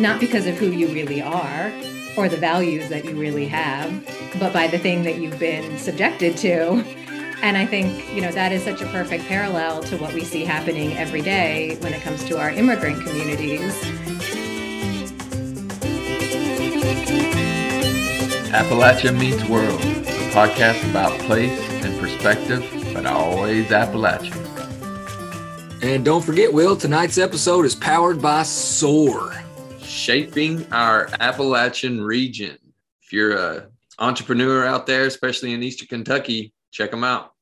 Not because of who you really are or the values that you really have, but by the thing that you've been subjected to. And I think, you know, that is such a perfect parallel to what we see happening every day when it comes to our immigrant communities. Appalachia Meets World, a podcast about place and perspective, but always Appalachia. And don't forget, Will, tonight's episode is powered by SOAR. Shaping our Appalachian region. If you're a entrepreneur out there, especially in Eastern Kentucky, check them out.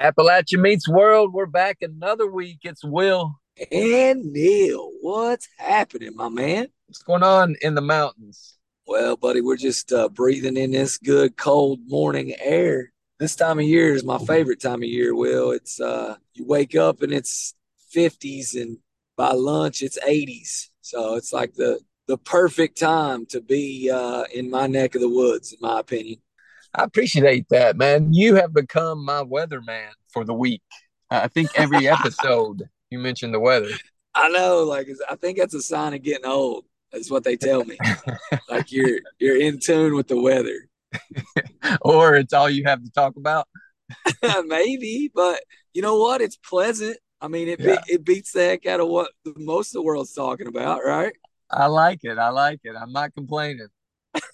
Appalachia meets world. We're back another week. It's Will. And Neil, what's happening, my man? What's going on in the mountains? Well, buddy, we're just uh, breathing in this good cold morning air. This time of year is my favorite time of year. Will it's uh, you wake up and it's 50s, and by lunch it's 80s. So it's like the the perfect time to be uh, in my neck of the woods, in my opinion. I appreciate that, man. You have become my weatherman for the week. I think every episode you mention the weather. I know, like I think that's a sign of getting old. That's what they tell me. like you're you're in tune with the weather. or it's all you have to talk about. Maybe, but you know what? It's pleasant. I mean, it yeah. be, it beats the heck out of what most of the world's talking about, right? I like it. I like it. I'm not complaining.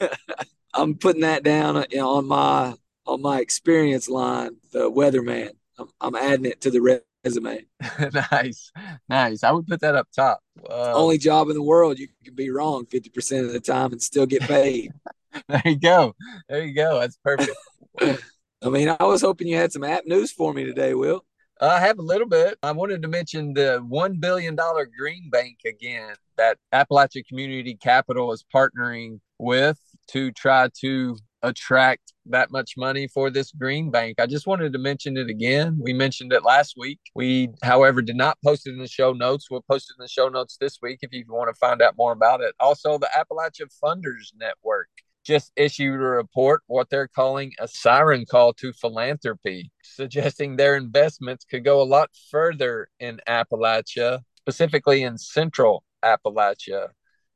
I'm putting that down uh, on my on my experience line, the weatherman. I'm, I'm adding it to the resume. nice, nice. I would put that up top. Uh, Only job in the world you can be wrong 50% of the time and still get paid. there you go. There you go. That's perfect. I mean, I was hoping you had some app news for me today, Will. I have a little bit. I wanted to mention the $1 billion green bank again that Appalachian Community Capital is partnering with to try to attract that much money for this green bank. I just wanted to mention it again. We mentioned it last week. We, however, did not post it in the show notes. We'll post it in the show notes this week if you want to find out more about it. Also, the Appalachia Funders Network just issued a report, what they're calling a siren call to philanthropy, suggesting their investments could go a lot further in Appalachia, specifically in central Appalachia.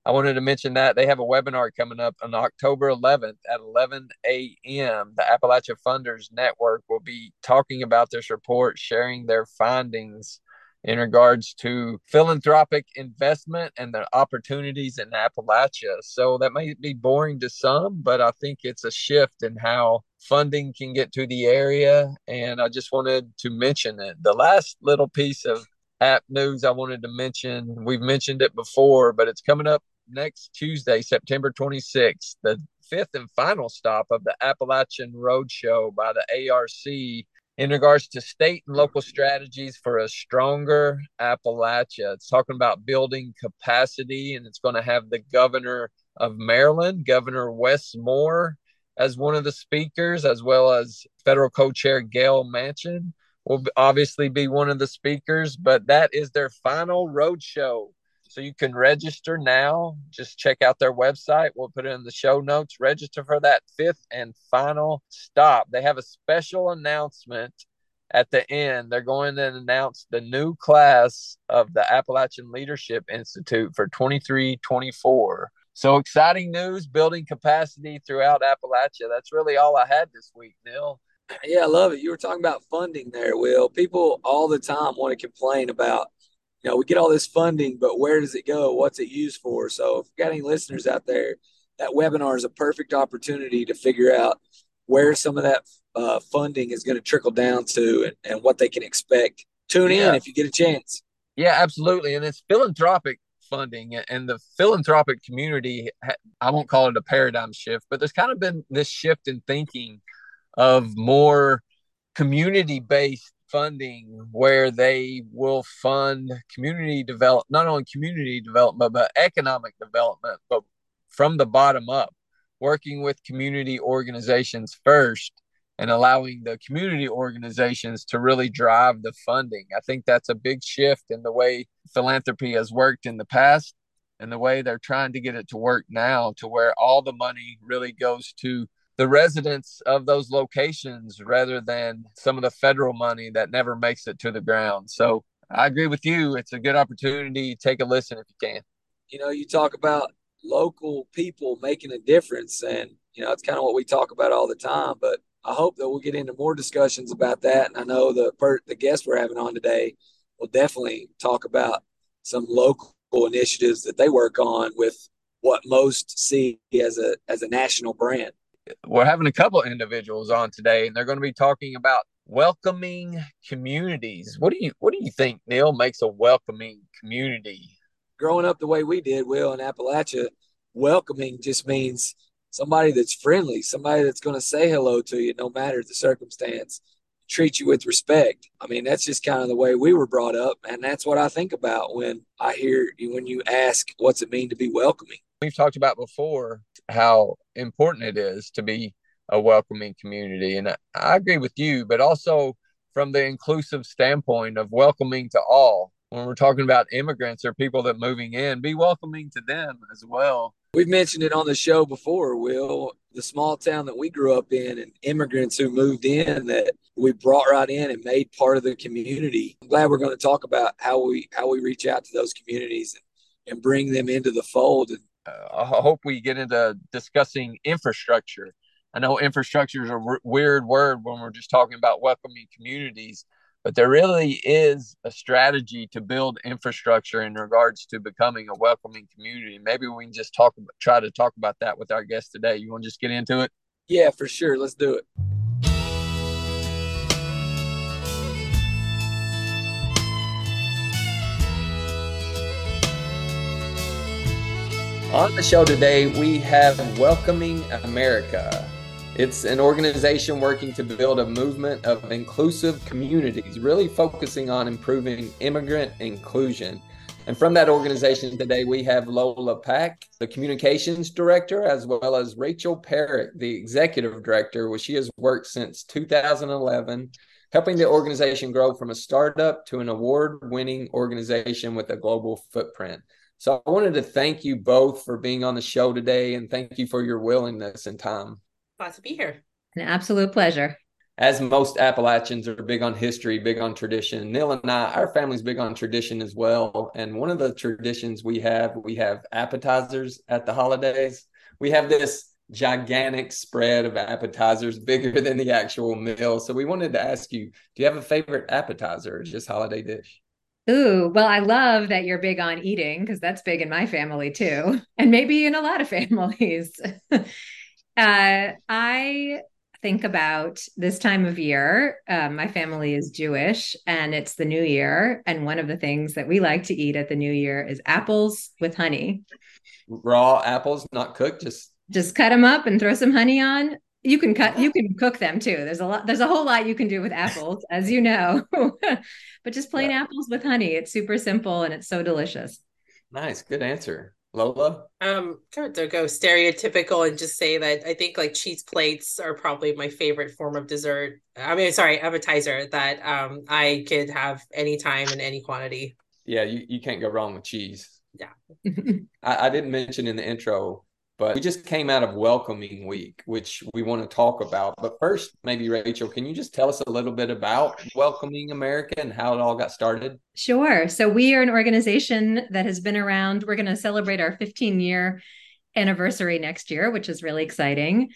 I wanted to mention that they have a webinar coming up on October 11th at 11 a.m. The Appalachia Funders Network will be talking about this report, sharing their findings in regards to philanthropic investment and the opportunities in Appalachia. So that may be boring to some, but I think it's a shift in how funding can get to the area. And I just wanted to mention it. The last little piece of app news I wanted to mention, we've mentioned it before, but it's coming up next Tuesday, September 26th, the fifth and final stop of the Appalachian Roadshow by the ARC in regards to state and local strategies for a stronger Appalachia. It's talking about building capacity, and it's going to have the governor of Maryland, Governor Wes Moore, as one of the speakers, as well as federal co chair Gail Manchin will obviously be one of the speakers. But that is their final roadshow so you can register now. Just check out their website. We'll put it in the show notes. Register for that fifth and final stop. They have a special announcement at the end. They're going to announce the new class of the Appalachian Leadership Institute for 23 24. So exciting news, building capacity throughout Appalachia. That's really all I had this week, Neil. Yeah, I love it. You were talking about funding there, Will. People all the time want to complain about you know, we get all this funding, but where does it go? What's it used for? So if you got any listeners out there, that webinar is a perfect opportunity to figure out where some of that uh, funding is going to trickle down to and, and what they can expect. Tune yeah. in if you get a chance. Yeah, absolutely. And it's philanthropic funding and the philanthropic community. I won't call it a paradigm shift, but there's kind of been this shift in thinking of more community based funding where they will fund community develop not only community development but economic development but from the bottom up working with community organizations first and allowing the community organizations to really drive the funding. I think that's a big shift in the way philanthropy has worked in the past and the way they're trying to get it to work now to where all the money really goes to the residents of those locations rather than some of the federal money that never makes it to the ground. So I agree with you. It's a good opportunity. Take a listen if you can. You know, you talk about local people making a difference, and, you know, it's kind of what we talk about all the time, but I hope that we'll get into more discussions about that. And I know the per, the guest we're having on today will definitely talk about some local initiatives that they work on with what most see as a as a national brand. We're having a couple of individuals on today, and they're going to be talking about welcoming communities. What do you what do you think, Neil, makes a welcoming community? Growing up the way we did, Will in Appalachia, welcoming just means somebody that's friendly, somebody that's going to say hello to you no matter the circumstance, treat you with respect. I mean, that's just kind of the way we were brought up. And that's what I think about when I hear you, when you ask, what's it mean to be welcoming? We've talked about before how important it is to be a welcoming community. And I agree with you, but also from the inclusive standpoint of welcoming to all. When we're talking about immigrants or people that moving in, be welcoming to them as well we've mentioned it on the show before, Will, the small town that we grew up in and immigrants who moved in that we brought right in and made part of the community. I'm glad we're going to talk about how we how we reach out to those communities and, and bring them into the fold. And, I hope we get into discussing infrastructure. I know infrastructure is a r- weird word when we're just talking about welcoming communities, but there really is a strategy to build infrastructure in regards to becoming a welcoming community. Maybe we can just talk try to talk about that with our guest today. You want to just get into it? Yeah, for sure. Let's do it. On the show today, we have Welcoming America. It's an organization working to build a movement of inclusive communities, really focusing on improving immigrant inclusion. And from that organization today, we have Lola Pak, the communications director, as well as Rachel Peric, the executive director, where she has worked since 2011, helping the organization grow from a startup to an award winning organization with a global footprint. So I wanted to thank you both for being on the show today and thank you for your willingness and time. Glad to be here. An absolute pleasure. As most Appalachians are big on history, big on tradition, Neil and I, our family's big on tradition as well. And one of the traditions we have, we have appetizers at the holidays. We have this gigantic spread of appetizers bigger than the actual meal. So we wanted to ask you, do you have a favorite appetizer or just holiday dish? Ooh, well, I love that you're big on eating because that's big in my family too, and maybe in a lot of families. Uh, I think about this time of year. Um, my family is Jewish and it's the new year. And one of the things that we like to eat at the new year is apples with honey. Raw apples, not cooked, just just cut them up and throw some honey on. You can cut, you can cook them too. There's a lot, there's a whole lot you can do with apples, as you know. but just plain yeah. apples with honey. It's super simple and it's so delicious. Nice. Good answer. Lola? Um, going to go stereotypical and just say that I think like cheese plates are probably my favorite form of dessert. I mean, sorry, appetizer that um I could have anytime in any quantity. Yeah, you, you can't go wrong with cheese. Yeah. I, I didn't mention in the intro but we just came out of welcoming week, which we want to talk about. But first, maybe Rachel, can you just tell us a little bit about welcoming America and how it all got started? Sure. So we are an organization that has been around. We're going to celebrate our 15 year anniversary next year, which is really exciting.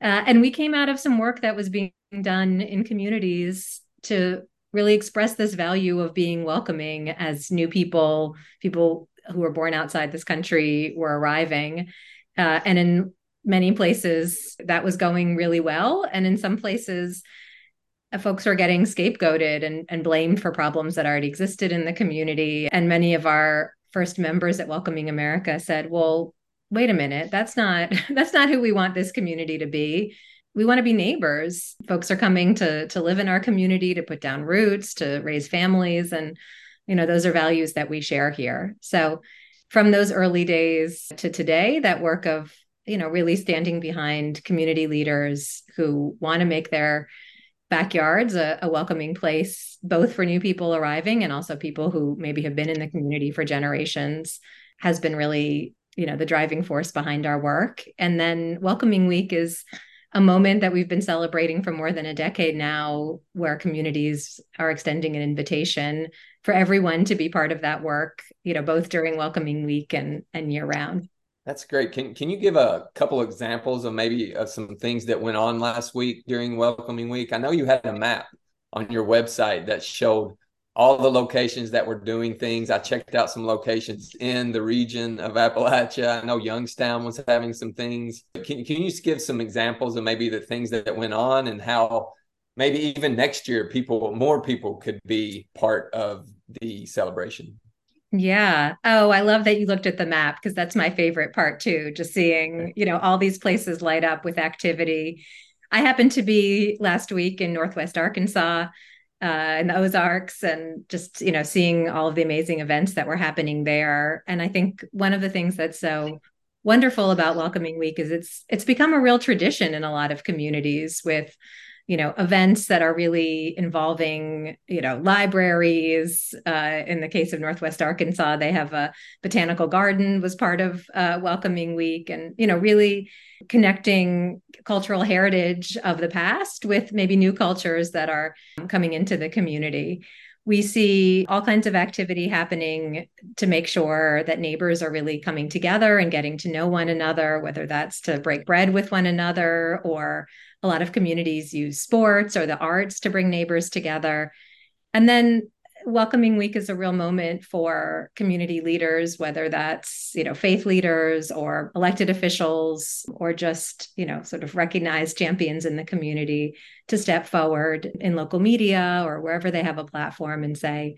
Uh, and we came out of some work that was being done in communities to really express this value of being welcoming as new people, people who were born outside this country were arriving uh, and in many places, that was going really well. And in some places, uh, folks were getting scapegoated and, and blamed for problems that already existed in the community. And many of our first members at Welcoming America said, well, wait a minute, that's not that's not who we want this community to be. we want to be neighbors. Folks are coming to to live in our community, to put down roots, to raise families and you know, those are values that we share here. So from those early days to today, that work of, you know, really standing behind community leaders who want to make their backyards a, a, welcoming place, both for new people arriving and also people who maybe have been in the community for generations, has been really, you know, the driving force behind our work. And then Welcoming Week is a moment that we've been celebrating for more than a decade now, where communities are extending an invitation for everyone to be part of that work, you know, both during Welcoming Week and and year round. That's great. Can can you give a couple examples of maybe of some things that went on last week during Welcoming Week? I know you had a map on your website that showed all the locations that were doing things. I checked out some locations in the region of Appalachia. I know Youngstown was having some things. Can, can you just give some examples of maybe the things that went on and how maybe even next year people more people could be part of the celebration? Yeah. Oh, I love that you looked at the map because that's my favorite part too. Just seeing, you know, all these places light up with activity. I happened to be last week in Northwest Arkansas uh, in the Ozarks and just, you know, seeing all of the amazing events that were happening there. And I think one of the things that's so wonderful about Welcoming Week is it's it's become a real tradition in a lot of communities with you know events that are really involving you know libraries uh, in the case of northwest arkansas they have a botanical garden was part of uh, welcoming week and you know really connecting cultural heritage of the past with maybe new cultures that are coming into the community. We see all kinds of activity happening to make sure that neighbors are really coming together and getting to know one another, whether that's to break bread with one another, or a lot of communities use sports or the arts to bring neighbors together. And then welcoming week is a real moment for community leaders whether that's you know faith leaders or elected officials or just you know sort of recognized champions in the community to step forward in local media or wherever they have a platform and say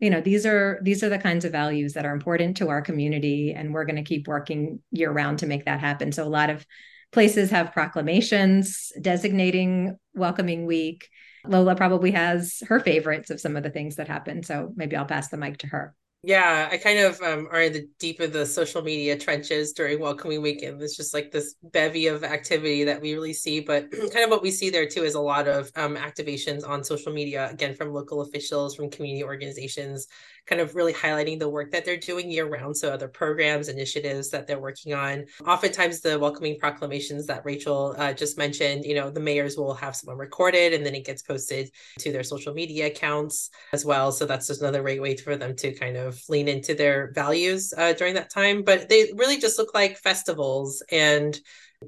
you know these are these are the kinds of values that are important to our community and we're going to keep working year round to make that happen so a lot of places have proclamations designating welcoming week Lola probably has her favorites of some of the things that happen. So maybe I'll pass the mic to her. Yeah, I kind of um, are in the deep of the social media trenches during Welcoming Weekend. It's just like this bevy of activity that we really see. But kind of what we see there too is a lot of um, activations on social media, again, from local officials, from community organizations, kind of really highlighting the work that they're doing year round. So other programs, initiatives that they're working on. Oftentimes, the welcoming proclamations that Rachel uh, just mentioned, you know, the mayors will have someone recorded and then it gets posted to their social media accounts as well. So that's just another great way for them to kind of lean into their values uh, during that time. But they really just look like festivals and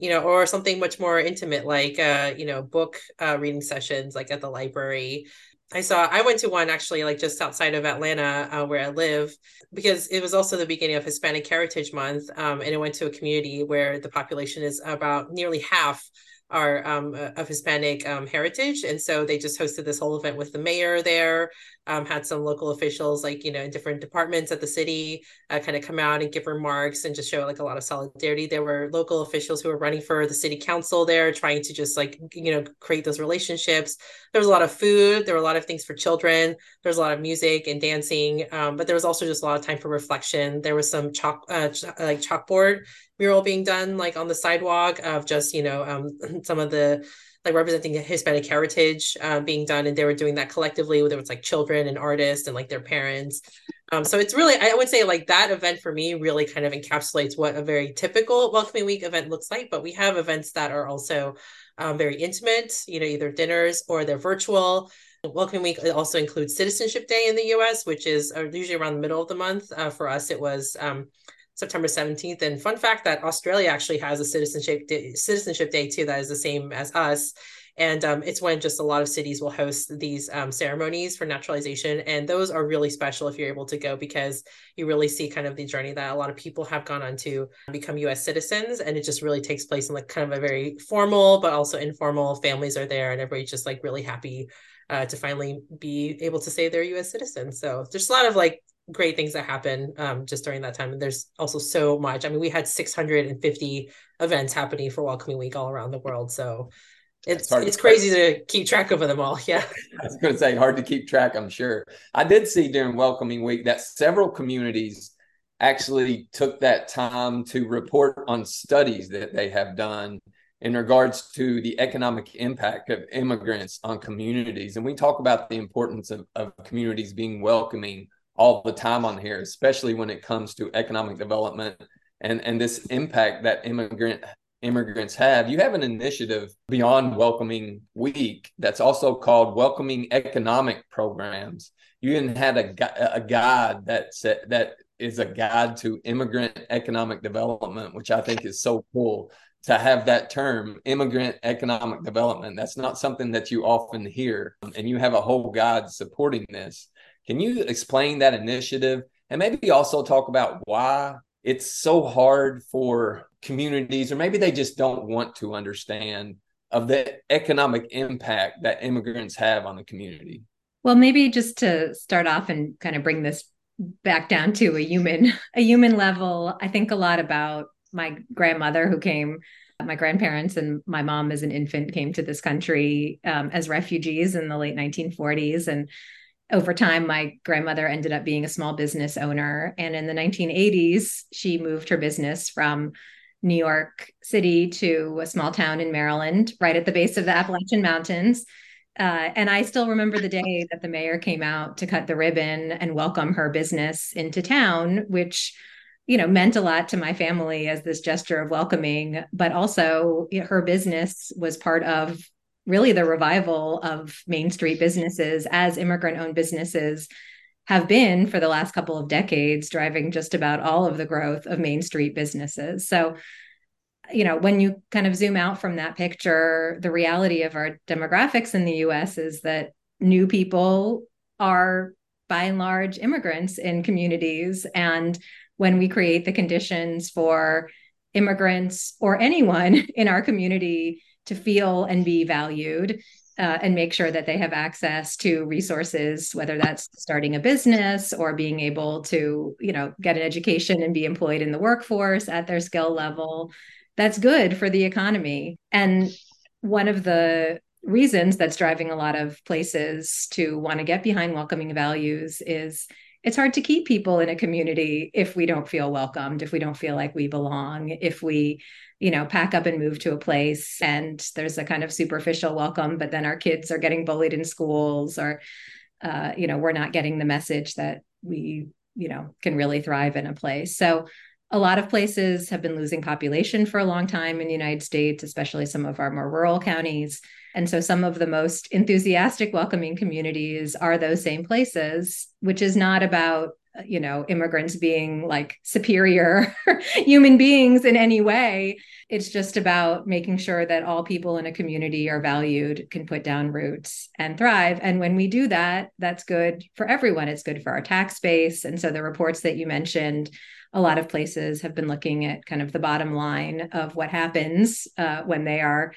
you know, or something much more intimate, like uh, you know, book uh, reading sessions, like at the library, I saw I went to one actually like just outside of Atlanta uh, where I live because it was also the beginning of Hispanic Heritage Month um, and it went to a community where the population is about nearly half are um, of Hispanic um, heritage. And so they just hosted this whole event with the mayor there, um, had some local officials, like, you know, in different departments at the city, uh, kind of come out and give remarks and just show like a lot of solidarity. There were local officials who were running for the city council there, trying to just like, you know, create those relationships. There was a lot of food, there were a lot of things for children, there was a lot of music and dancing, um, but there was also just a lot of time for reflection. There was some chalk, uh, ch- like chalkboard mural being done like on the sidewalk of just you know um, some of the like representing Hispanic heritage uh, being done, and they were doing that collectively. Whether it's like children and artists and like their parents. Um, so it's really, I would say, like that event for me really kind of encapsulates what a very typical welcoming week event looks like. But we have events that are also um, very intimate, you know, either dinners or they're virtual. Welcoming Week also includes Citizenship Day in the US, which is uh, usually around the middle of the month. Uh, for us, it was um, September 17th. And fun fact that Australia actually has a citizenship day, citizenship day too that is the same as us. And um, it's when just a lot of cities will host these um, ceremonies for naturalization. And those are really special if you're able to go because you really see kind of the journey that a lot of people have gone on to become US citizens. And it just really takes place in like kind of a very formal, but also informal. Families are there and everybody's just like really happy uh, to finally be able to say they're US citizens. So there's a lot of like great things that happen um, just during that time. And there's also so much. I mean, we had 650 events happening for Welcoming Week all around the world. So it's it's crazy to keep track of them all. Yeah. I was going to say hard to keep track, I'm sure. I did see during welcoming week that several communities actually took that time to report on studies that they have done in regards to the economic impact of immigrants on communities. And we talk about the importance of, of communities being welcoming all the time on here, especially when it comes to economic development and, and this impact that immigrant immigrants have. You have an initiative beyond Welcoming Week that's also called Welcoming Economic Programs. You even had a, a guide that said that is a guide to immigrant economic development, which I think is so cool to have that term immigrant economic development that's not something that you often hear and you have a whole guide supporting this can you explain that initiative? And maybe also talk about why it's so hard for communities or maybe they just don't want to understand of the economic impact that immigrants have on the community. Well maybe just to start off and kind of bring this back down to a human a human level i think a lot about my grandmother who came my grandparents and my mom as an infant came to this country um, as refugees in the late 1940s and over time my grandmother ended up being a small business owner. And in the 1980s she moved her business from new york city to a small town in maryland right at the base of the appalachian mountains. Uh, and I still remember the day that the mayor came out to cut the ribbon and welcome her business into town, which you know meant a lot to my family as this gesture of welcoming but also her business was part of really the revival of main street businesses as immigrant owned businesses have been for the last couple of decades driving just about all of the growth of main street businesses. So you know when you kind of zoom out from that picture the reality of our demographics in the US is that new people are by and large immigrants in communities. And when we create the conditions for immigrants or anyone in our community to feel and be valued uh, and make sure that they have access to resources whether that's starting a business or being able to you know get an education and be employed in the workforce at their skill level. That's good for the economy. And one of the reasons that's driving a lot of places to want to get behind welcoming values is it's hard to keep people in a community if we don't feel welcomed, if we don't feel like we belong, if we, you know, pack up and move to a place and there's a kind of superficial welcome, but then our kids are getting bullied in schools or, uh, you know, we're not getting the message that we, you know, can really thrive in a place. So, a lot of places have been losing population for a long time in the United States, especially some of our more rural counties. And so some of the most enthusiastic welcoming communities are those same places, which is not about you know immigrants being like superior human beings in any way. It's just about making sure that all people in a community are valued can put down roots and thrive. And when we do that that's good for everyone. It's good for our tax base. And so the reports that you mentioned a lot of places have been looking at kind of the bottom line of what happens uh, when they are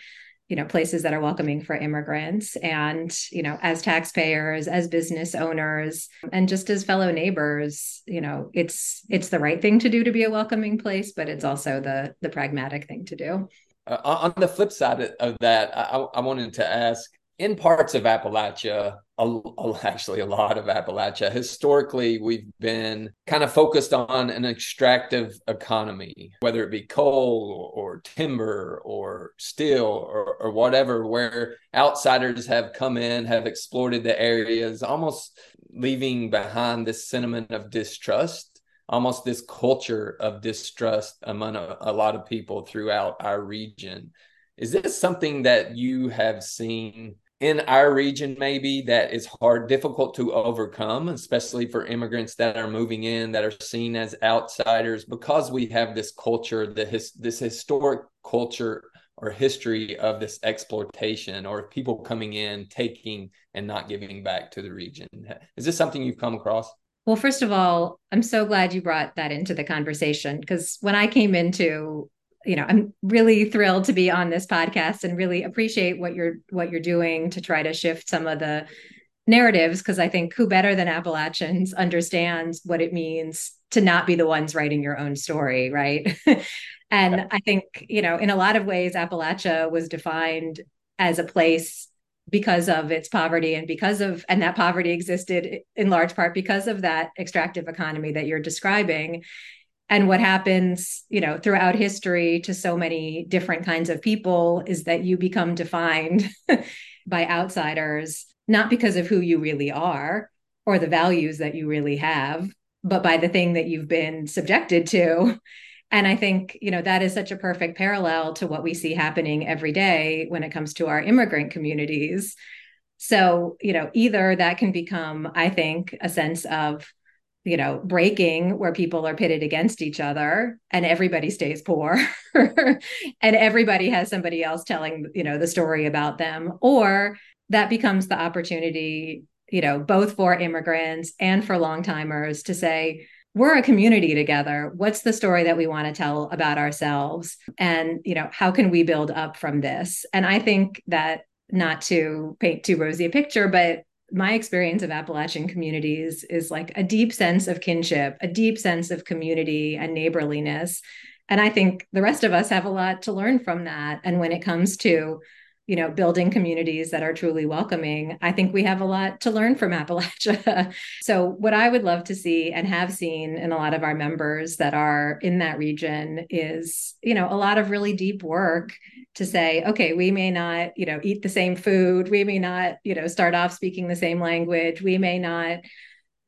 you know places that are welcoming for immigrants and you know as taxpayers as business owners and just as fellow neighbors you know it's it's the right thing to do to be a welcoming place but it's also the the pragmatic thing to do. Uh, on the flip side of that I, I wanted to ask in parts of Appalachia, a, a, actually a lot of Appalachia, historically, we've been kind of focused on an extractive economy, whether it be coal or, or timber or steel or, or whatever, where outsiders have come in, have exploited the areas, almost leaving behind this sentiment of distrust almost this culture of distrust among a, a, lot of people throughout our region. Is this something that you have seen in our region maybe that is hard difficult to overcome especially for immigrants that are moving in that are seen as outsiders because we have this culture the his, this historic culture or history of this exploitation or people coming in taking and not giving back to the region. Is this something you've come across? Well first of all i'm so glad you brought that into the conversation because when i came into you know i'm really thrilled to be on this podcast and really appreciate what you're what you're doing to try to shift some of the narratives because i think who better than appalachians understands what it means to not be the ones writing your own story right? And i think you know in a lot of ways appalachia was defined as a place because of its poverty and because of and that poverty existed in large part because of that extractive economy that you're describing and what happens you know throughout history to so many different kinds of people is that you become defined by outsiders not because of who you really are or the values that you really have but by the thing that you've been subjected to. And i think you know that is such a perfect parallel to what we see happening every day when it comes to our immigrant communities. So you know either that can become i think a sense of you know breaking where people are pitted against each other and everybody stays poor and everybody has somebody else telling you know the story about them or that becomes the opportunity you know both for immigrants and for long timers to say we're a community together. What's the story that we want to tell about ourselves? And you know how can we build up from this? And i think that not to paint too rosy a picture but my experience of appalachian communities is like a deep sense of kinship a deep sense of community and neighborliness. And i think the rest of us have a lot to learn from that. And when it comes to you know building communities that are truly welcoming i think we have a lot to learn from appalachia. So what i would love to see and have seen in a lot of our members that are in that region is you know a lot of really deep work to say okay we may not you know eat the same food. We may not you know start off speaking the same language. We may not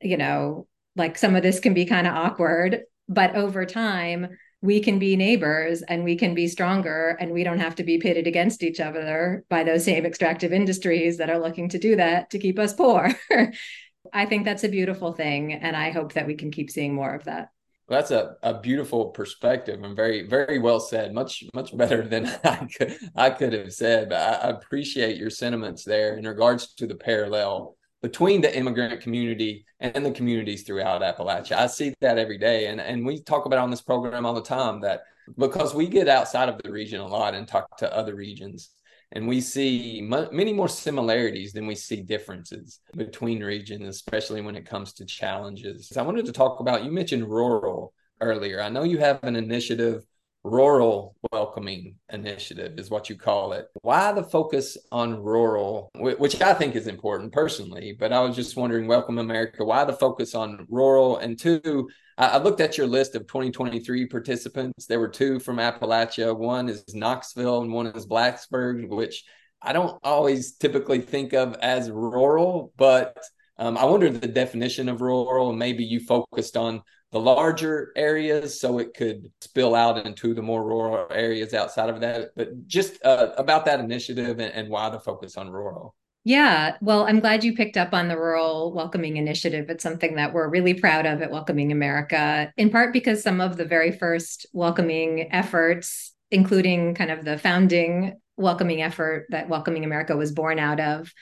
you know like some of this can be kind of awkward but over time we can be neighbors and we can be stronger and we don't have to be pitted against each other by those same extractive industries that are looking to do that to keep us poor. I think that's a beautiful thing. And I hope that we can keep seeing more of that. Well, that's a, a beautiful perspective and very, very well said. Much, much better than I could, I could have said. But I, I appreciate your sentiments there in regards to the parallel between the immigrant community and the communities throughout Appalachia. I see that every day. And, and we talk about on this program all the time that because we get outside of the region a lot and talk to other regions, and we see m- many more similarities than we see differences between regions, especially when it comes to challenges. So I wanted to talk about you mentioned rural earlier. I know you have an initiative rural welcoming initiative is what you call it. Why the focus on rural which i think is important personally but i was just wondering welcome america why the focus on rural? And two i looked at your list of 2023 participants. There were two from appalachia. One is knoxville and one is blacksburg which i don't always typically think of as rural but um, I wonder the definition of rural, and maybe you focused on the larger areas so it could spill out into the more rural areas outside of that. But just uh, about that initiative and, and why the focus on rural. Yeah, well, I'm glad you picked up on the Rural Welcoming Initiative. It's something that we're really proud of at Welcoming America, in part because some of the very first welcoming efforts, including kind of the founding welcoming effort that Welcoming America was born out of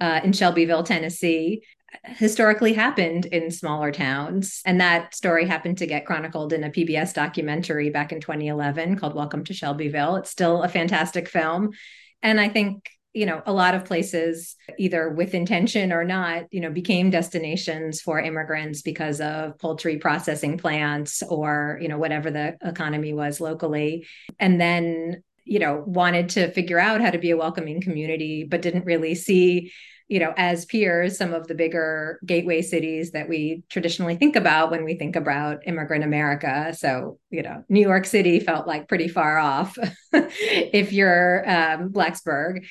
uh, in Shelbyville, Tennessee, historically happened in smaller towns. And that story happened to get chronicled in a PBS documentary back in 2011 called Welcome to Shelbyville. It's still a fantastic film. And I think you know a lot of places either with intention or not you know became destinations for immigrants because of poultry processing plants or you know whatever the economy was locally and then you know wanted to figure out how to be a welcoming community but didn't really see you know, as peers, some of the bigger gateway cities that we traditionally think about when we think about immigrant America. So, you know, New York City felt like pretty far off if you're um, Blacksburg.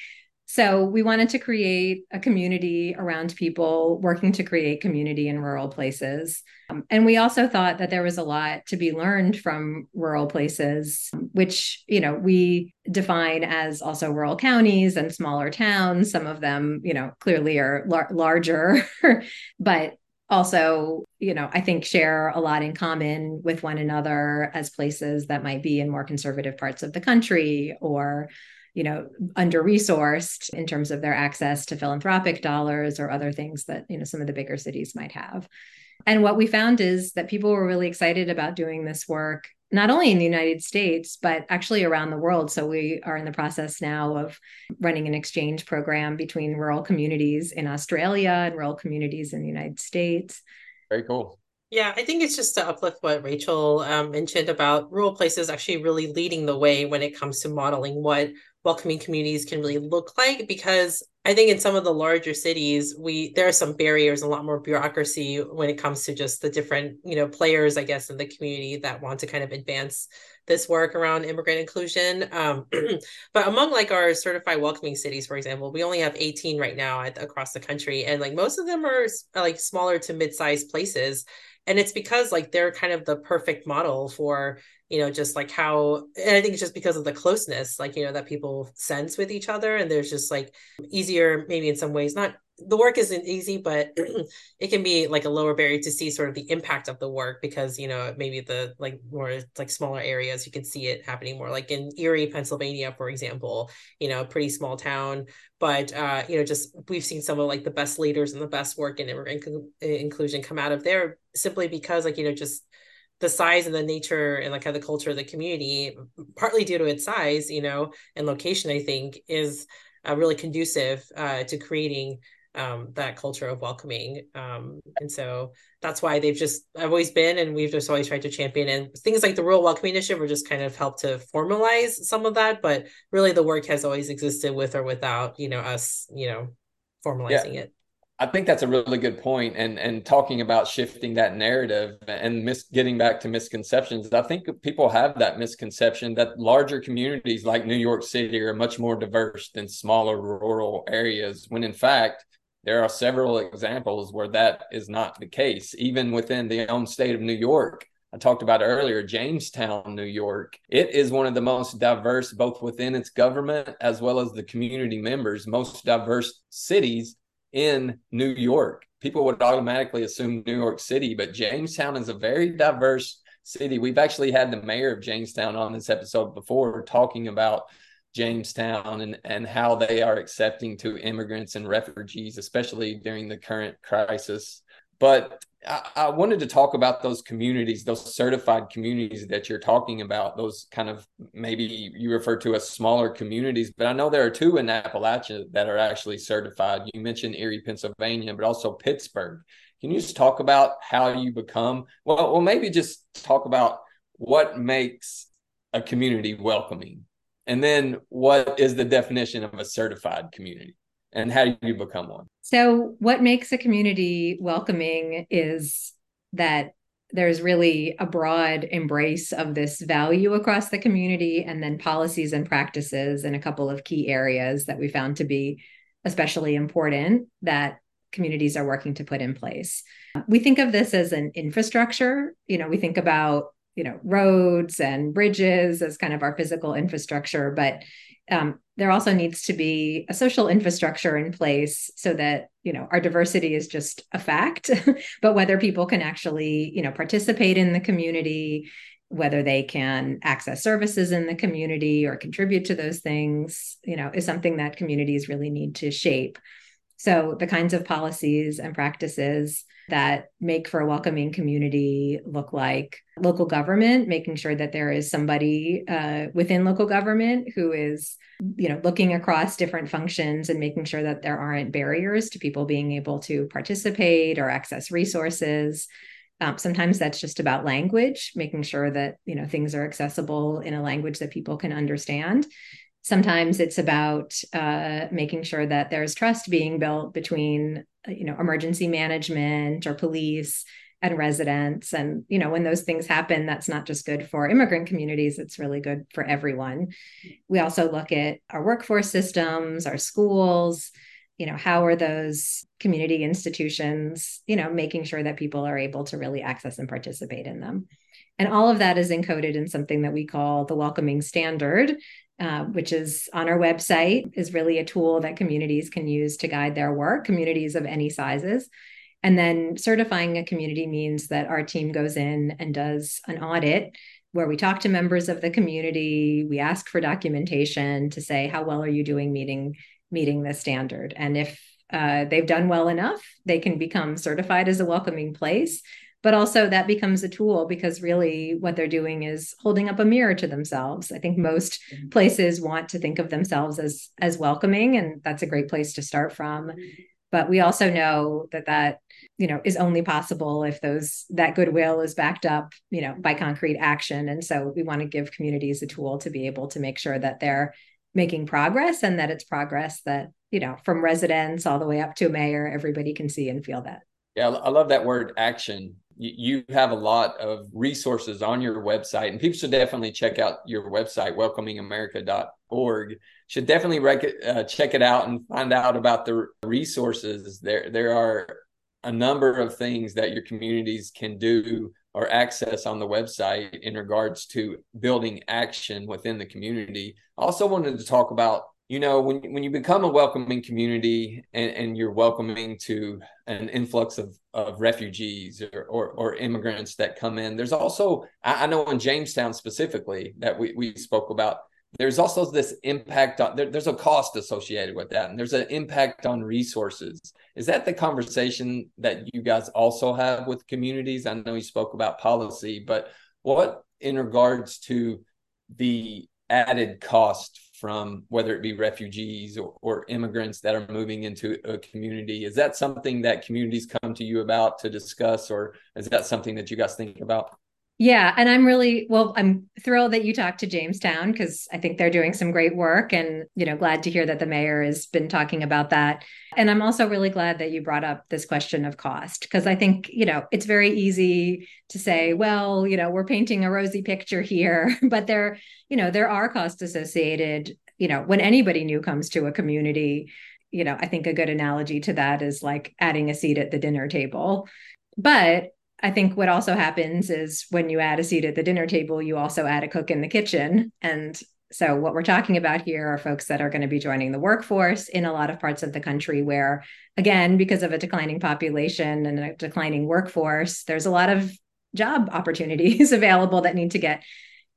So we wanted to create a community around people working to create community in rural places. Um, and we also thought that there was a lot to be learned from rural places, which, you know, we define as also rural counties and smaller towns. Some of them, you know, clearly are lar- larger, but also, you know, I think share a lot in common with one another as places that might be in more conservative parts of the country or you know under resourced in terms of their access to philanthropic dollars or other things that you know some of the bigger cities might have and what we found is that people were really excited about doing this work not only in the United States, but actually around the world. So we are in the process now of running an exchange program between rural communities in Australia and rural communities in the United States. Very cool. Yeah, I think it's just to uplift what Rachel um, mentioned about rural places actually really leading the way when it comes to modeling what welcoming communities can really look like because I think in some of the larger cities, we there are some barriers, a lot more bureaucracy when it comes to just the different, you know, players, I guess, in the community that want to kind of advance this work around immigrant inclusion. Um, but among like our certified welcoming cities, for example, we only have 18 right now at, across the country, and like most of them are like smaller to mid-sized places and it's because like they're kind of the perfect model for you know just like how and i think it's just because of the closeness like you know that people sense with each other and there's just like easier maybe in some ways not the work isn't easy, but it can be like a lower barrier to see sort of the impact of the work because you know maybe the like more like smaller areas you can see it happening more. Like in Erie, Pennsylvania, for example, you know, pretty small town, but uh, you know, just we've seen some of like the best leaders and the best work in immigrant inclusion come out of there simply because like you know just the size and the nature and like of the culture of the community, partly due to its size, you know, and location, I think is uh, really conducive uh, to creating um, that culture of welcoming. Um, and so that's why they've just I've always been and we've just always tried to champion and things like the rural welcoming initiative were just kind of helped to formalize some of that. But really the work has always existed with or without, you know, us, you know, formalizing yeah. it. I think that's a really good point, and and talking about shifting that narrative and mis- getting back to misconceptions. I think people have that misconception that larger communities like New York City are much more diverse than smaller rural areas. When in fact, there are several examples where that is not the case, even within the own state of New York. I talked about earlier, Jamestown, New York. It is one of the most diverse, both within its government as well as the community members, most diverse cities in New York. People would automatically assume New York City, but Jamestown is a very diverse city. We've actually had the mayor of Jamestown on this episode before talking about Jamestown and, and how they are accepting to immigrants and refugees, especially during the current crisis. But I, I, wanted to talk about those communities, those certified communities that you're talking about, those kind of maybe you refer to as smaller communities, but I know there are two in Appalachia that are actually certified. You mentioned Erie, Pennsylvania, but also Pittsburgh. Can you just talk about how you become, well, well, maybe just talk about what makes a community welcoming and then what is the definition of a certified community? And how do you become one? So, what makes a community welcoming is that there's really a broad embrace of this value across the community, and then policies and practices in a couple of key areas that we found to be especially important that communities are working to put in place. We think of this as an infrastructure. You know, we think about you know roads and bridges as kind of our physical infrastructure but um, there also needs to be a social infrastructure in place so that you know our diversity is just a fact but whether people can actually you know participate in the community whether they can access services in the community or contribute to those things you know is something that communities really need to shape so the kinds of policies and practices that make for a welcoming community look like local government making sure that there is somebody uh, within local government who is you know looking across different functions and making sure that there aren't barriers to people being able to participate or access resources. Um, sometimes that's just about language making sure that you know things are accessible in a language that people can understand sometimes it's about uh, making sure that there's trust being built between you know emergency management or police and residents. And you know when those things happen that's not just good for immigrant communities it's really good for everyone. We also look at our workforce systems our schools you know how are those community institutions you know making sure that people are able to really access and participate in them. And all of that is encoded in something that we call the welcoming standard uh, which is on our website, is really a tool that communities can use to guide their work, communities of any sizes. And then certifying a community means that our team goes in and does an audit where we talk to members of the community, we ask for documentation to say how well are you doing meeting meeting the standard. And if uh, they've done well enough, they can become certified as a welcoming place but also that becomes a tool because really what they're doing is holding up a mirror to themselves. I think most mm-hmm. places want to think of themselves as as welcoming and that's a great place to start from. Mm-hmm. But we also know that that you know is only possible if those that goodwill is backed up you know by concrete action. And so we want to give communities a tool to be able to make sure that they're making progress and that it's progress that you know from residents all the way up to a mayor everybody can see and feel that. Yeah i love that word action you have a lot of resources on your website and people should definitely check out your website welcomingamerica.org should definitely rec- uh, check it out and find out about the resources there there are a number of things that your communities can do or access on the website in regards to building action within the community. I also wanted to talk about, you know, when when you become a welcoming community and, and you're welcoming to an influx of, of refugees or, or, or immigrants that come in, there's also, I, I know in Jamestown specifically that we, we spoke about, there's also this impact on there, there's a cost associated with that and there's an impact on resources. Is that the conversation that you guys also have with communities? I know you spoke about policy but what in regards to the added cost from whether it be refugees or, or immigrants that are moving into a community. Is that something that communities come to you about to discuss or is that something that you guys think about yeah, and I'm really well, I'm thrilled that you talked to Jamestown because I think they're doing some great work and you know, glad to hear that the mayor has been talking about that. And I'm also really glad that you brought up this question of cost because I think, you know, it's very easy to say, well, you know, we're painting a rosy picture here, but there, you know, there are costs associated, you know, when anybody new comes to a community, you know, I think a good analogy to that is like adding a seat at the dinner table. But I think what also happens is when you add a seat at the dinner table, you also add a cook in the kitchen. And so, what we're talking about here are folks that are going to be joining the workforce in a lot of parts of the country where, again, because of a declining population and a declining workforce, there's a lot of job opportunities available that need to get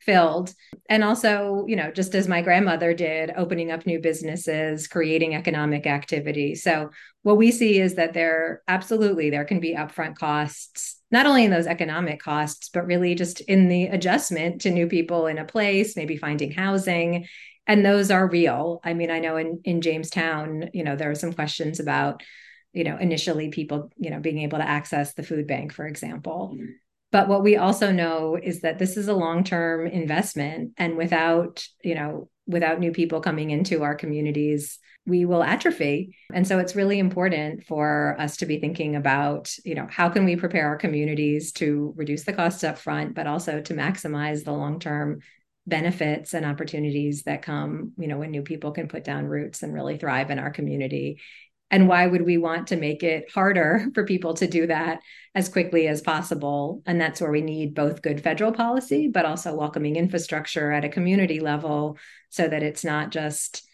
filled. And also, you know, just as my grandmother did, opening up new businesses, creating economic activity. So what we see is that there absolutely there can be upfront costs, not only in those economic costs, but really just in the adjustment to new people in a place, maybe finding housing. And those are real. I mean, I know in, in Jamestown, you know, there are some questions about, you know, initially people, you know, being able to access the food bank, for example. But what we also know is that this is a long-term investment and without, you know, without new people coming into our communities, we will atrophy. And so it's really important for us to be thinking about, you know, how can we prepare our communities to reduce the costs up front, but also to maximize the long-term benefits and opportunities that come, you know, when new people can put down roots and really thrive in our community and why would we want to make it harder for people to do that as quickly as possible? And that's where we need both good federal policy, but also welcoming infrastructure at a community level so that it's not just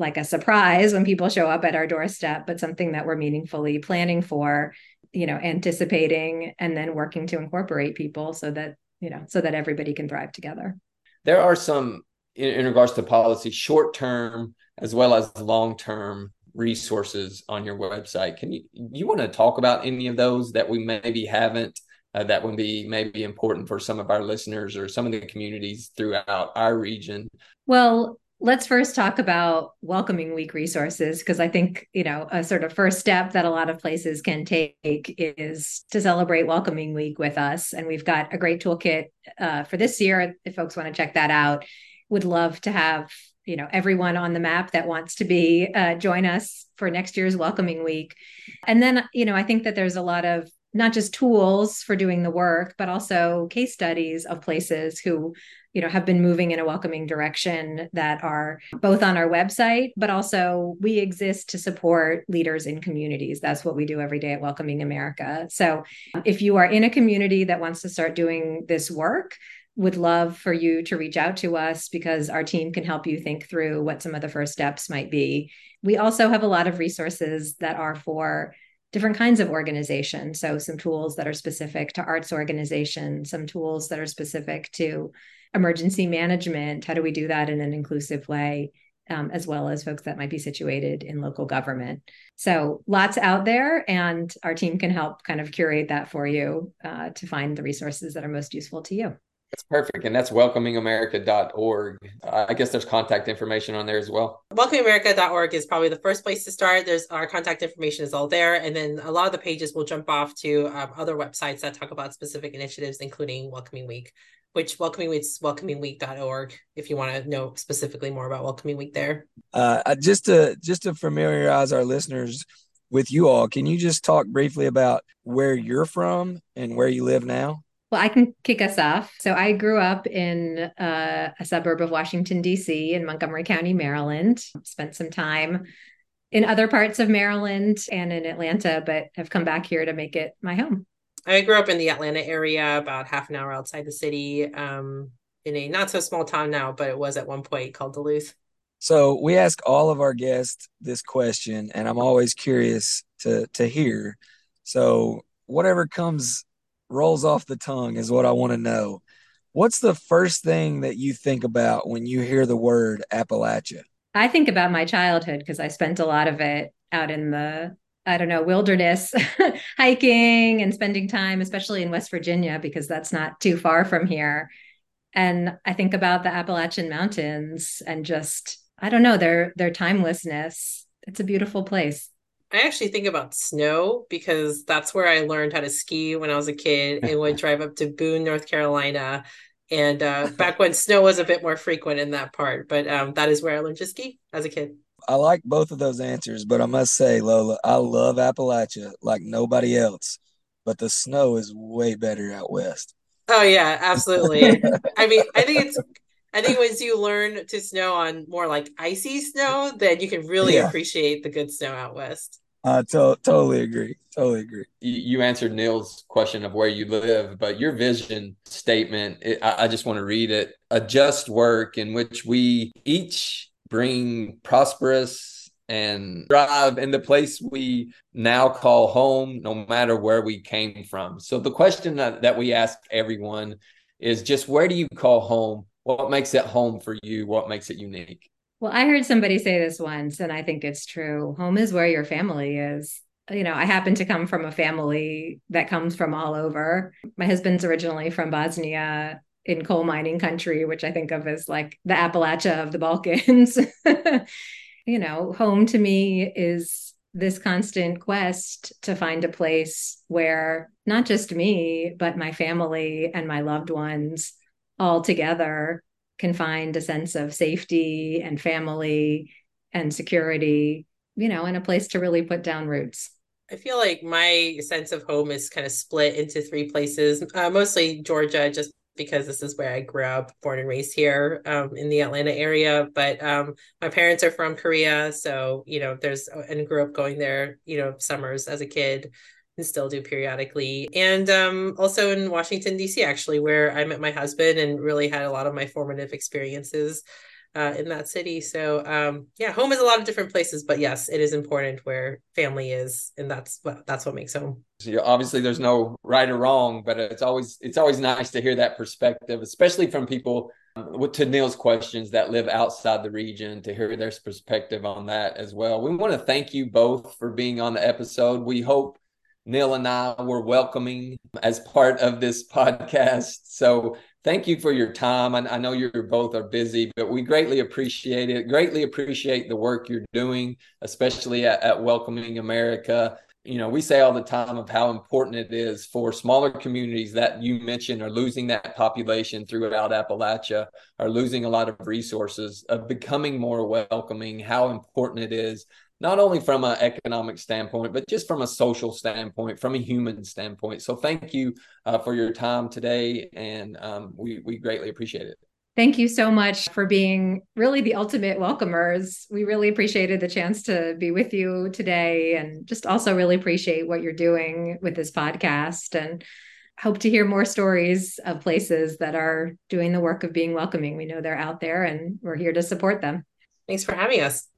like a surprise when people show up at our doorstep, but something that we're meaningfully planning for, you know, anticipating and then working to incorporate people so that, you know, so that everybody can thrive together. There are some in, in regards to policy, short term as well as long term resources on your website. Can you you want to talk about any of those that we maybe haven't uh, that would be maybe important for some of our listeners or some of the communities throughout our region? Well, let's first talk about welcoming week resources because I think, you know, a sort of first step that a lot of places can take is to celebrate welcoming week with us and we've got a great toolkit uh, for this year if folks want to check that out. Would love to have you know everyone on the map that wants to be uh, join us for next year's welcoming week and then you know i think that there's a lot of not just tools for doing the work but also case studies of places who you know have been moving in a welcoming direction that are both on our website but also we exist to support leaders in communities that's what we do every day at welcoming america so um, if you are in a community that wants to start doing this work would love for you to reach out to us because our team can help you think through what some of the first steps might be. We also have a lot of resources that are for different kinds of organizations. So, some tools that are specific to arts organizations, some tools that are specific to emergency management. How do we do that in an inclusive way? Um, as well as folks that might be situated in local government. So, lots out there, and our team can help kind of curate that for you uh, to find the resources that are most useful to you. That's perfect. And that's welcomingamerica.org. I guess there's contact information on there as well. Welcomingamerica.org is probably the first place to start. There's our contact information is all there. And then a lot of the pages will jump off to um, other websites that talk about specific initiatives, including Welcoming Week, which Welcoming Week is welcomingweek.org if you want to know specifically more about Welcoming Week there. Uh, just to just to familiarize our listeners with you all, can you just talk briefly about where you're from and where you live now? Well, I can kick us off. So I grew up in uh, a suburb of Washington, D.C., in Montgomery County, Maryland. Spent some time in other parts of Maryland and in Atlanta, but have come back here to make it my home. I grew up in the Atlanta area, about half an hour outside the city, um, in a not so small town now, but it was at one point called Duluth. So we ask all of our guests this question, and I'm always curious to to hear. So whatever comes rolls off the tongue is what I want to know. What's the first thing that you think about when you hear the word Appalachia? I think about my childhood because I spent a lot of it out in the, I don't know, wilderness, hiking and spending time, especially in West Virginia, because that's not too far from here. And I think about the Appalachian Mountains and just, I don't know, their their timelessness. It's a beautiful place. I actually think about snow because that's where I learned how to ski when I was a kid and would drive up to Boone, North Carolina. And uh, back when snow was a bit more frequent in that part, but um, that is where I learned to ski as a kid. I like both of those answers, but I must say, Lola, I love Appalachia like nobody else, but the snow is way better out west. Oh yeah, absolutely. I mean, I think it's I think once you learn to snow on more like icy snow, then you can really yeah. appreciate the good snow out west. I to- totally agree. Totally agree. You, you, answered Neil's question of where you live, but your vision statement, it, I, I just want to read it. A just work in which we each bring prosperous and thrive in the place we now call home, no matter where we came from. So the question that, that we ask everyone is just where do you call home? What makes it home for you? What makes it unique? Well, I heard somebody say this once, and I think it's true. Home is where your family is. You know, I happen to come from a family that comes from all over. My husband's originally from Bosnia in coal mining country, which I think of as like the Appalachia of the Balkans. you know, home to me is this constant quest to find a place where not just me, but my family and my loved ones all together can find a sense of safety and family and security, you know, and a place to really put down roots. I feel like my sense of home is kind of split into three places, uh, mostly Georgia, just because this is where I grew up, born and raised here um, in the Atlanta area. But um, my parents are from Korea, so you know, there's and grew up going there, you know, summers as a kid and still do periodically. And um, also in Washington, D.C., actually, where I met my husband and really had a lot of my formative experiences uh, in that city. So, um, yeah, home is a lot of different places, but yes, it is important where family is, and that's what that's what makes home. So obviously, there's no right or wrong, but it's always it's always nice to hear that perspective, especially from people um, to Neil's questions that live outside the region to hear their perspective on that as well. We want to thank you both for being on the episode. We hope Neil and I were welcoming as part of this podcast. So thank you for your time. I, I know you both are busy, but we greatly appreciate it. Greatly appreciate the work you're doing, especially at, at Welcoming America. You know, we say all the time of how important it is for smaller communities that you mentioned are losing that population throughout Appalachia, are losing a lot of resources, of becoming more welcoming, how important it is not only from an economic standpoint, but just from a social standpoint, from a human standpoint. So thank you uh, for your time today, and um, we we greatly appreciate it. Thank you so much for being really the ultimate welcomers. We really appreciated the chance to be with you today, and just also really appreciate what you're doing with this podcast and hope to hear more stories of places that are doing the work of being welcoming. We know they're out there and we're here to support them. Thanks for having us.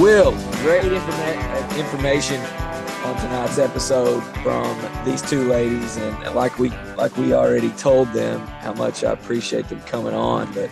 Will, great informa- information on tonight's episode from these two ladies, and like we like we already told them how much I appreciate them coming on, but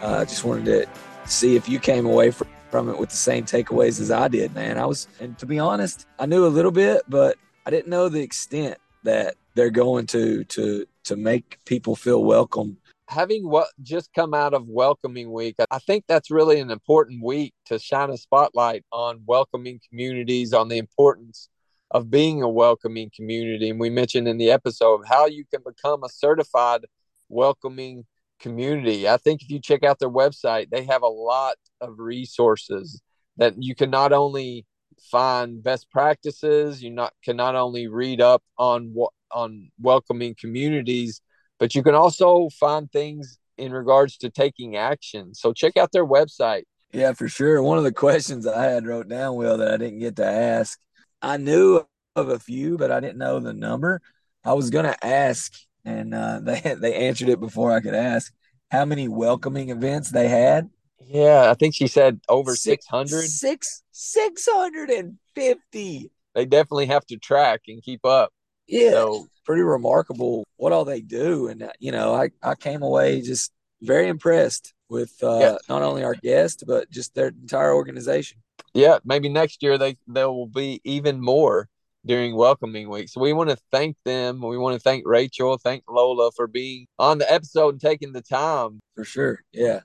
I uh, just wanted to see if you came away from from it with the same takeaways as I did, man. I was, and to be honest, I knew a little bit, but I didn't know the extent that they're going to to to make people feel welcome. Having what just come out of welcoming week, I think that's really an important week to shine a spotlight on welcoming communities, on the importance of being a welcoming community. And we mentioned in the episode how you can become a certified welcoming community. I think if you check out their website, they have a lot of resources that you can not only find best practices, you not can not only read up on what on welcoming communities, but you can also find things in regards to taking action. So check out their website. Yeah, for sure. One of the questions I had wrote down, Will, that I didn't get to ask, I knew of a few, but I didn't know the number. I was going to ask, and uh, they they answered it before I could ask how many welcoming events they had. Yeah, I think she said over 600. Six, 650. They definitely have to track and keep up. Yeah. So, pretty remarkable what all they do. And, uh, you know, I, I came away just very impressed with uh, yeah. not only our guest, but just their entire organization. Yeah. Maybe next year they, there will be even more during welcoming week. So we want to thank them. We want to thank Rachel, thank Lola for being on the episode and taking the time. For sure. Yeah.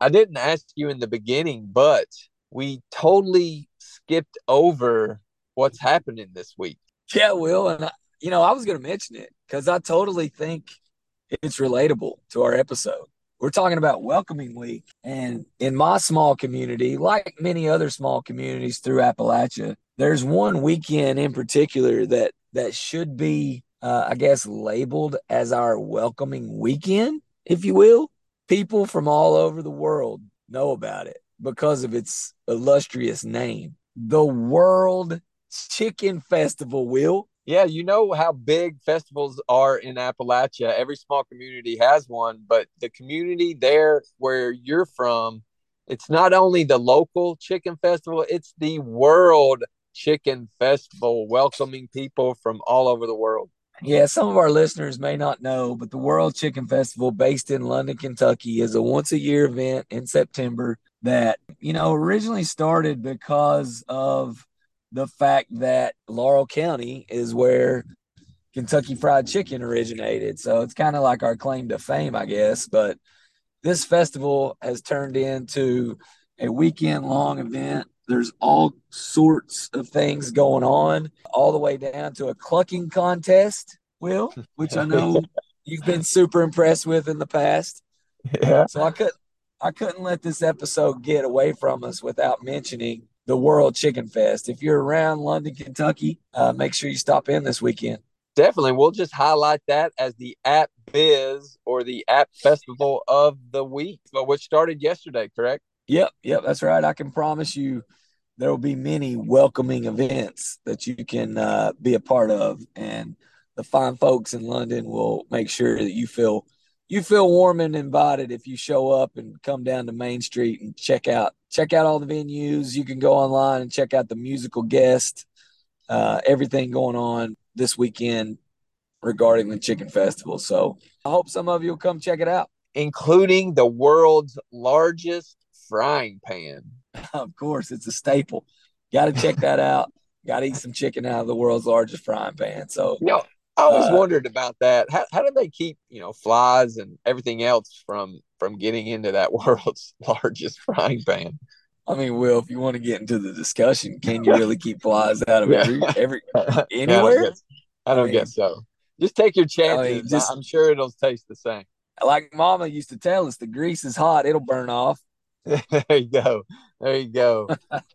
I didn't ask you in the beginning, but we totally skipped over what's happening this week. Yeah, Will. And, I, you know, I was going to mention it because I totally think it's relatable to our episode. We're talking about welcoming week. And in my small community, like many other small communities through Appalachia, there's one weekend in particular that that should be uh, I guess labeled as our welcoming weekend, if you will people from all over the world know about it because of its illustrious name. The World Chicken Festival, Will. Yeah, you know how big festivals are in Appalachia. Every small community has one, but the community there where you're from, it's not only the local chicken festival, it's the World Chicken Festival, welcoming people from all over the world. Yeah, some of our listeners may not know, but the World Chicken Festival, based in London, Kentucky, is a once a year event in September that, you know, originally started because of the fact that Laurel County is where Kentucky Fried Chicken originated. So it's kind of like our claim to fame, I guess. But this festival has turned into a weekend long event there's all sorts of things going on, all the way down to a clucking contest, Will, which I know you've been super impressed with in the past. Yeah. So I could I couldn't let this episode get away from us without mentioning the World Chicken Fest. If you're around London, Kentucky, uh, make sure you stop in this weekend. Definitely. We'll just highlight that as the App Biz or the App Festival of the Week, which started yesterday, correct? Yep, yep, that's right. I can promise you there will be many welcoming events that you can uh, be a part of, and the fine folks in London will make sure that you feel you feel warm and invited if you show up and come down to Main Street and check out check out all the venues. You can go online and check out the musical guest, uh, everything going on this weekend regarding the Chicken Festival. So I hope some of you will come check it out, including the world's largest frying pan. of course, it's a staple. Got to check that out. Got to eat some chicken out of the world's largest frying pan. So, you know, I always uh, wondered about that. How, how do they keep, you know, flies and everything else from from getting into that world's largest frying pan? I mean, Will, if you want to get into the discussion, can you really keep flies out of every, every anywhere? I don't, guess, I don't I mean, guess so. Just take your chances. I mean, just, I'm sure it'll taste the same. Like Mama used to tell us, the grease is hot; it'll burn off. there you go. There you go.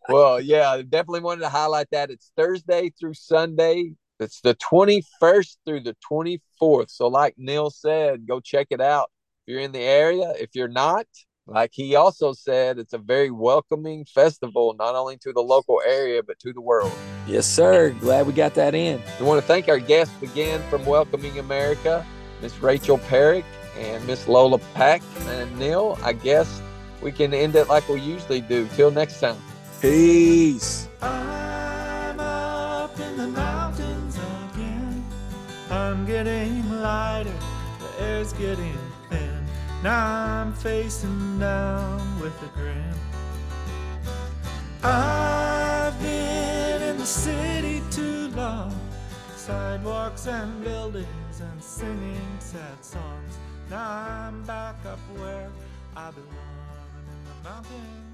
well, yeah, definitely wanted to highlight that. It's Thursday through Sunday. It's the 21st through the 24th. So, like Neil said, go check it out if you're in the area. If you're not, like he also said, it's a very welcoming festival, not only to the local area, but to the world. Yes, sir. Glad we got that in. We want to thank our guests again from Welcoming America, Miss Rachel Peric and Miss Lola Pak. And Neil, I guess we can end it like we usually do. Till next time. Peace. I'm getting lighter, the air's getting thin. Now I'm facing down with a grin. I've been in the city too long. Sidewalks and buildings and singing sad songs. Now I'm back up where I belong in the mountains.